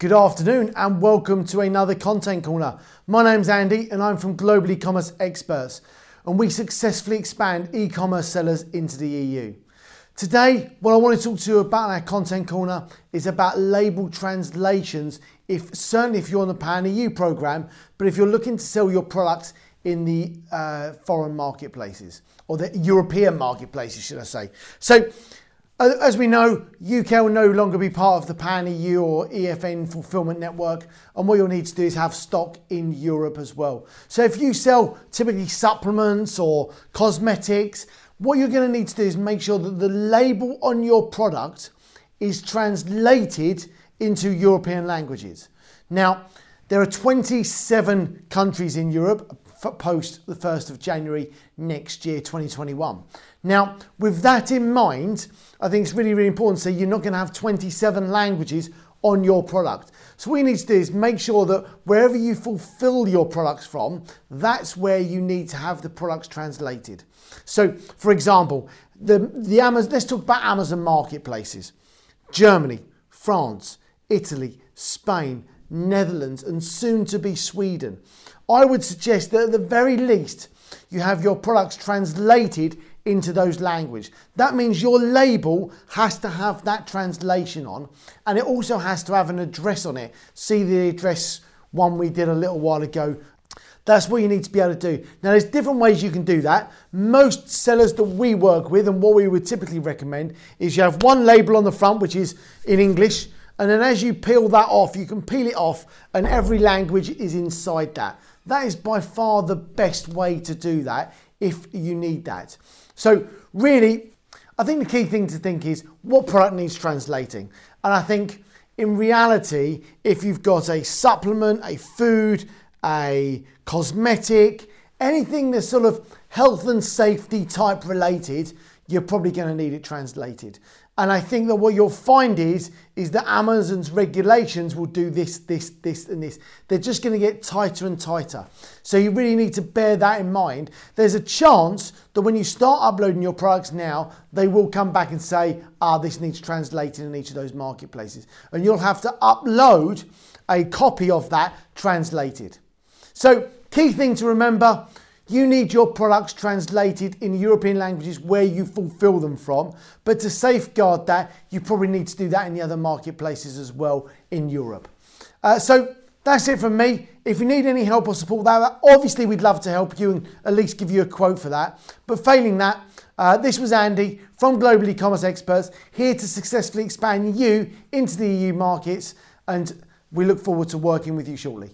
Good afternoon and welcome to another Content Corner. My name's Andy and I'm from Global E-Commerce Experts and we successfully expand e-commerce sellers into the EU. Today, what I want to talk to you about in our Content Corner is about label translations, if certainly if you're on the Pan EU program, but if you're looking to sell your products in the uh, foreign marketplaces or the European marketplaces, should I say. So as we know, UK will no longer be part of the Pan EU or EFN fulfillment network, and what you'll need to do is have stock in Europe as well. So, if you sell typically supplements or cosmetics, what you're going to need to do is make sure that the label on your product is translated into European languages. Now, there are 27 countries in Europe post the 1st of January next year, 2021. Now, with that in mind, I think it's really, really important. So you're not going to have 27 languages on your product. So what you need to do is make sure that wherever you fulfill your products from, that's where you need to have the products translated. So, for example, the, the Amazon, let's talk about Amazon marketplaces. Germany, France, Italy, Spain, Netherlands, and soon to be Sweden. I would suggest that at the very least, you have your products translated into those language. That means your label has to have that translation on and it also has to have an address on it. See the address one we did a little while ago. That's what you need to be able to do. Now, there's different ways you can do that. Most sellers that we work with, and what we would typically recommend, is you have one label on the front, which is in English, and then as you peel that off, you can peel it off, and every language is inside that. That is by far the best way to do that if you need that. So, really, I think the key thing to think is what product needs translating. And I think in reality, if you've got a supplement, a food, a cosmetic, anything that's sort of health and safety type related, you're probably going to need it translated. And I think that what you'll find is, is that Amazon's regulations will do this, this, this, and this. They're just to get tighter and tighter. So you really need to bear that in mind. There's a chance that when you start uploading your products now, they will come back and say, ah, this needs translating in each of those marketplaces. And you'll have to upload a copy of that translated. So, key thing to remember you need your products translated in European languages where you fulfill them from. But to safeguard that, you probably need to do that in the other marketplaces as well in Europe. Uh, so that's it from me. If you need any help or support that, obviously we'd love to help you and at least give you a quote for that. But failing that, uh, this was Andy from Global E-Commerce Experts here to successfully expand you into the EU markets and we look forward to working with you shortly.